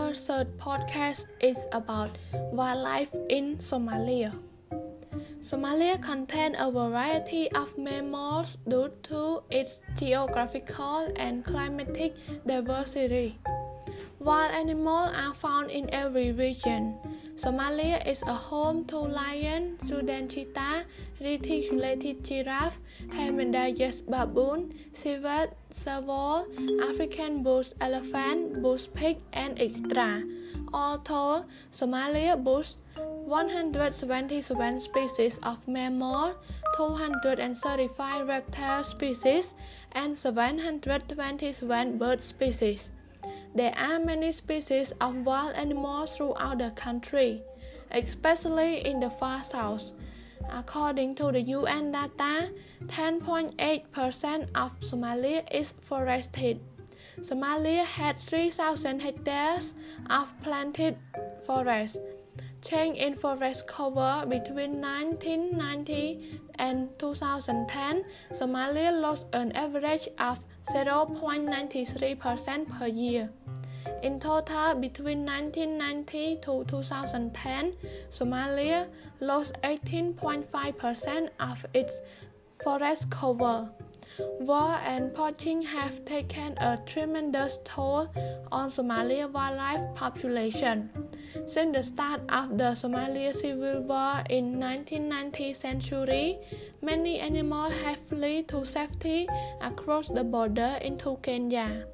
Our third podcast is about wildlife in Somalia. Somalia contains a variety of mammals due to its geographical and climatic diversity. Wild animals are found in every region. Somalia is a home to lion, Sudan cheetah, reticulated giraffe, Hamadryas baboon, civet, serval, African bush elephant, bush pig, and extra. All told, Somalia boasts 177 species of mammal, 235 reptile species, and 727 bird species. There are many species of wild animals throughout the country, especially in the far south. According to the UN data, 10.8% of Somalia is forested. Somalia had 3,000 hectares of planted forest. Change in forest cover between 1990 and 2010, Somalia lost an average of 0.93% per year. In total, between 1990 to 2010, Somalia lost 18.5% of its forest cover. War and poaching have taken a tremendous toll on Somalia wildlife population. Since the start of the Somalia Civil War in 1990 century, many animals have fled to safety across the border into Kenya.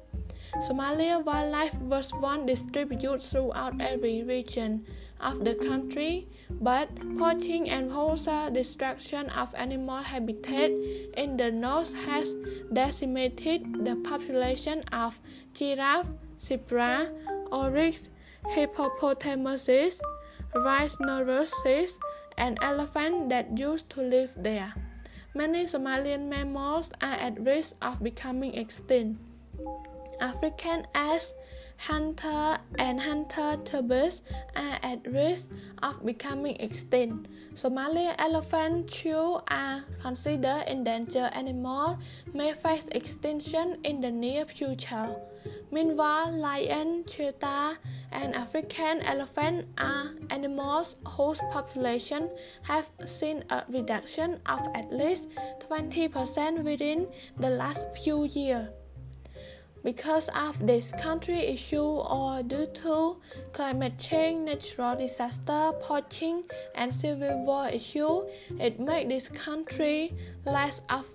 Somalia wildlife was once distributed throughout every region of the country, but poaching and wholesale destruction of animal habitat in the north has decimated the population of giraffe, zebra, oryx, hippopotamuses, rhinoceroses, and elephants that used to live there. Many Somalian mammals are at risk of becoming extinct. African ass, hunter, and hunter turbans are at risk of becoming extinct. Somali elephant shrew are considered endangered animals may face extinction in the near future. Meanwhile, lion, cheetah, and African elephant are animals whose population have seen a reduction of at least 20% within the last few years. Because of this country issue or due to climate change, natural disaster, poaching, and civil war issue, it makes this country less of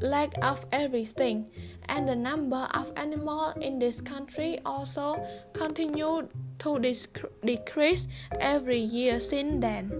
lack of everything, and the number of animals in this country also continued to decrease every year since then.